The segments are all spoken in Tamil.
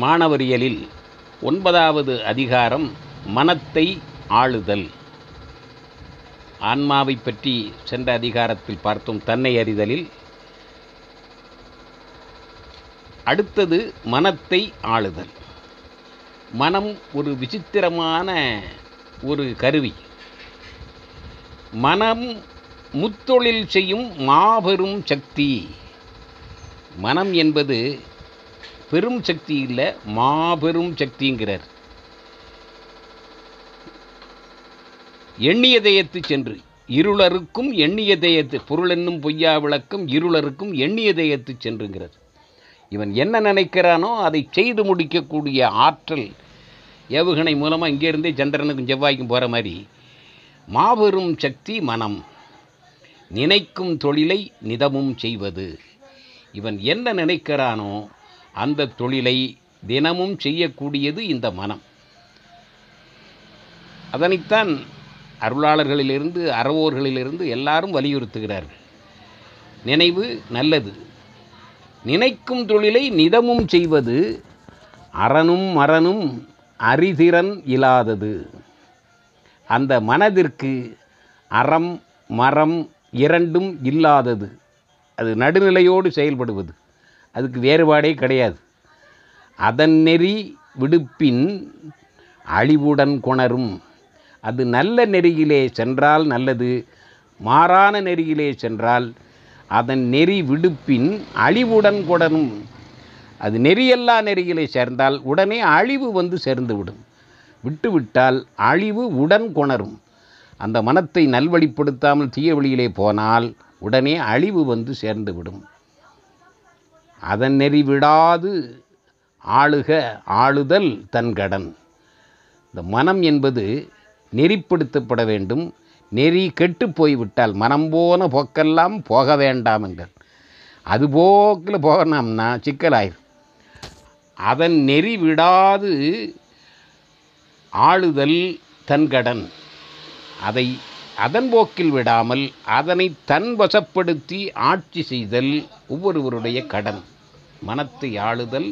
மாணவரியலில் ஒன்பதாவது அதிகாரம் மனத்தை ஆளுதல். ஆன்மாவை பற்றி சென்ற அதிகாரத்தில் பார்த்தோம் தன்னை அறிதலில். அடுத்தது மனத்தை ஆளுதல். மனம் ஒரு விசித்திரமான ஒரு கருவி. மனம் முத்தொழில் செய்யும் மாபெரும் சக்தி. மனம் என்பது பெரும் சக்தி இல்லை மாபெரும் சக்திங்கிறார். எண்ணியதயத்து சென்று இருளருக்கும் எண்ணியதயத்து பொருள் என்னும் பொய்யா விளக்கம் இருளருக்கும் எண்ணியதயத்து சென்றுங்கிறார். இவன் என்ன நினைக்கிறானோ அதை செய்து முடிக்கக்கூடிய ஆற்றல் ஏவுகணை மூலமாக இங்கேருந்தே சந்திரனுக்கும் செவ்வாய்க்கும் போகிற மாதிரி மாபெரும் சக்தி மனம் நினைக்கும் தொழிலை நிதமும் செய்வது. இவன் என்ன நினைக்கிறானோ அந்த தொழிலை தினமும் செய்யக்கூடியது இந்த மனம். அதனைத்தான் அருளாளர்களிலிருந்து அறவோர்களிலிருந்து எல்லாரும் வலியுறுத்துகிறார்கள். நினைவு நல்லது. நினைக்கும் தொழிலை நிதமும் செய்வது அறனும் மரனும் அறிதிறன் இல்லாதது. அந்த மனதிற்கு அறம் மரம் இரண்டும் இல்லாதது. அது நடுநிலையோடு செயல்படுவது. அதுக்கு வேறுபாடே கிடையாது. அதன் நெறி விடுப்பின் அழிவுடன் கொணரும். அது நல்ல நெறியிலே சென்றால் நல்லது மாறான நெறியிலே சென்றால் அதன் நெறி விடுப்பின் அழிவுடன் கொடரும். அது நெறியல்லா நெறியிலே சேர்ந்தால் உடனே அழிவு வந்து சேர்ந்துவிடும். விட்டுவிட்டால் அழிவு உடன் கொணரும். அந்த மனத்தை நல்வழிப்படுத்தாமல் தீய வழியிலே போனால் உடனே அழிவு வந்து சேர்ந்துவிடும். அதன் நெறி விடாது ஆளுக ஆளுதல் தன் கடன். இந்த மனம் என்பது நெறிப்படுத்தப்பட வேண்டும். நெறி கெட்டு போய்விட்டால் மனம் போன போக்கெல்லாம் போக வேண்டாம் என்றார் அது போக்கில் போகணும்னா சிக்கலாயிரும் அதன் நெறி விடாது ஆளுதல் தன் கடன். அதை அதன் போக்கில் விடாமல் அதனை தன் வசப்படுத்தி ஆட்சி செய்தல் ஒவ்வொருவருடைய கடன். மனத்தை ஆளுதல்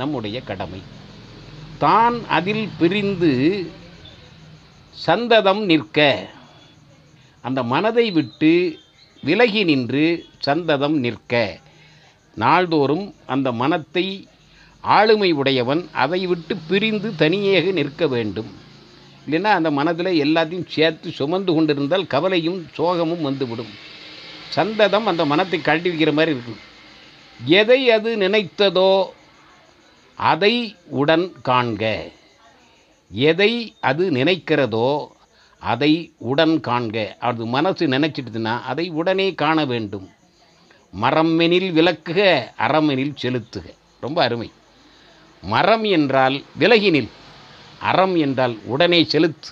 நம்முடைய கடமை. தான் அதில் பிரிந்து சந்ததம் நிற்க அந்த மனதை விட்டு விலகி நின்று சந்ததம் நிற்க. நாள்தோறும் அந்த மனத்தை ஆளுமை உடையவன் அதை விட்டு பிரிந்து தனியாக நிற்க வேண்டும். இல்லைன்னா அந்த மனதில் எல்லாத்தையும் சேர்த்து சுமந்து கொண்டிருந்தால் கவலையும் சோகமும் வந்துவிடும். சந்ததம் அந்த மனத்தை கழட்டி வைக்கிற மாதிரி இருக்கும். எதை அது நினைத்ததோ அதை உடன் காண்க. எதை அது நினைக்கிறதோ அதை உடன் காண்க. அது மனசு நினைச்சிட்டுதுன்னா அதை உடனே காண வேண்டும். மரமெனில் விளக்குக அறமெனில் செலுத்துக. ரொம்ப அருமை. மரம் என்றால் விலகினில். அறம் என்றால் உடனே செலுத்து.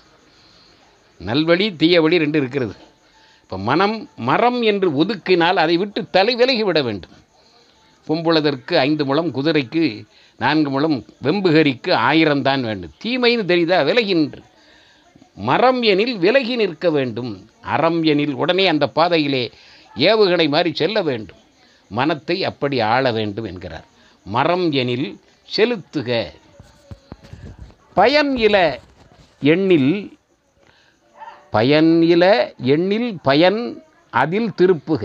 நல்வழி தீய வழி ரெண்டு இருக்கிறது. இப்போ மனம் மரம் என்று ஒதுக்கினால் அதை விட்டு தலை விலகி விட வேண்டும். பொம்புளதற்கு ஐந்து முழம் குதிரைக்கு நான்கு முழம் வெம்புகரிக்கு ஆயிரம் தான் வேண்டும். தீமைன்னு தெரியுதா? விலகின்று. மரம் எனில் விலகி நிற்க வேண்டும். அறம் எனில் உடனே அந்த பாதையிலே ஏவுகணை மாறி செல்ல வேண்டும். மனத்தை அப்படி ஆள வேண்டும் என்கிறார். மரம் எனில் செலுத்துக. பயன் இல எண்ணில் பயன் இல எண்ணில் பயன் அதில் திருப்புக.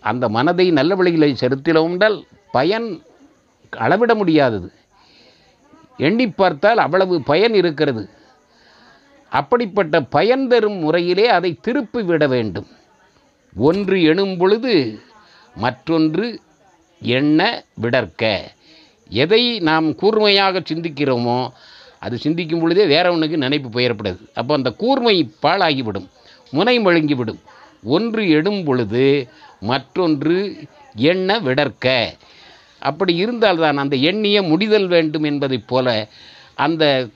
அந்த மனதை நல்ல வழிகளை செலுத்தினோம் பயன் அளவிட முடியாதது. எண்ணி பார்த்தால் அவ்வளவு பயன் இருக்கிறது. அப்படிப்பட்ட பயன் தரும் முறையிலே அதை திருப்பி விட வேண்டும். ஒன்று எனும் பொழுது மற்றொன்று எண்ண விடற்க. எதை நாம் கூர்மையாக சிந்திக்கிறோமோ அது சிந்திக்கும் பொழுதே வேற ஒன்றுக்கு நினைப்பு பெயரப்படாது. அப்போ அந்த கூர்மை பாழாகிவிடும் முனை மழுங்கிவிடும். ஒன்று எடும் பொழுது மற்றொன்று எண்ண விடற்க. அப்படி இருந்தால்தான் அந்த எண்ணிய முடிதல் வேண்டும் என்பதைப் போல அந்த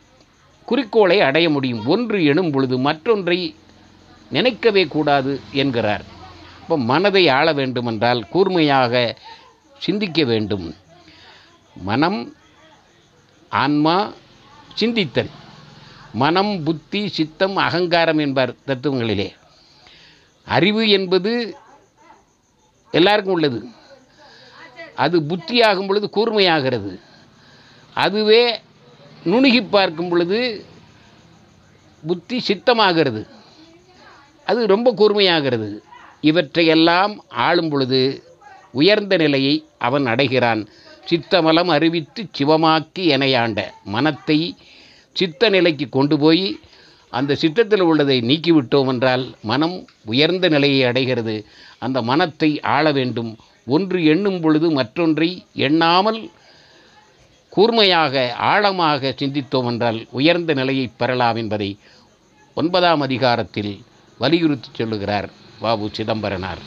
குறிக்கோளை அடைய முடியும். ஒன்று எனும் பொழுது மற்றொன்றை நினைக்கவே கூடாது என்கிறார். இப்போ மனதை ஆள வேண்டுமென்றால் கூர்மையாக சிந்திக்க வேண்டும். மனம் ஆன்மா சிந்தித்தல். மனம் புத்தி சித்தம் அகங்காரம் என்பார் தத்துவங்களிலே. அறிவு என்பது எல்லாருக்கும் உள்ளது. அது புத்தியாகும் பொழுது கூர்மையாகிறது. அதுவே நுணுகி பார்க்கும் பொழுது புத்தி சித்தமாகிறது. அது ரொம்ப கூர்மையாகிறது. இவற்றையெல்லாம் ஆளும் பொழுது உயர்ந்த நிலையை அவன் அடைகிறான். சித்தமலம் அறிவித்து சிவமாக்கி எனையாண்ட மனத்தை சித்த நிலைக்கு கொண்டு போய் அந்த சித்தத்தில் உள்ளதை நீக்கிவிட்டோம் என்றால் மனம் உயர்ந்த நிலையை அடைகிறது. அந்த மனத்தை ஆள வேண்டும். ஒன்று எண்ணும் பொழுது மற்றொன்றை எண்ணாமல் கூர்மையாக ஆழமாக சிந்தித்தோம் என்றால் உயர்ந்த நிலையை பெறலாம் என்பதை ஒன்பதாம் அதிகாரத்தில் வலியுறுத்தி சொல்லுகிறார் பாபு சிதம்பரனார்.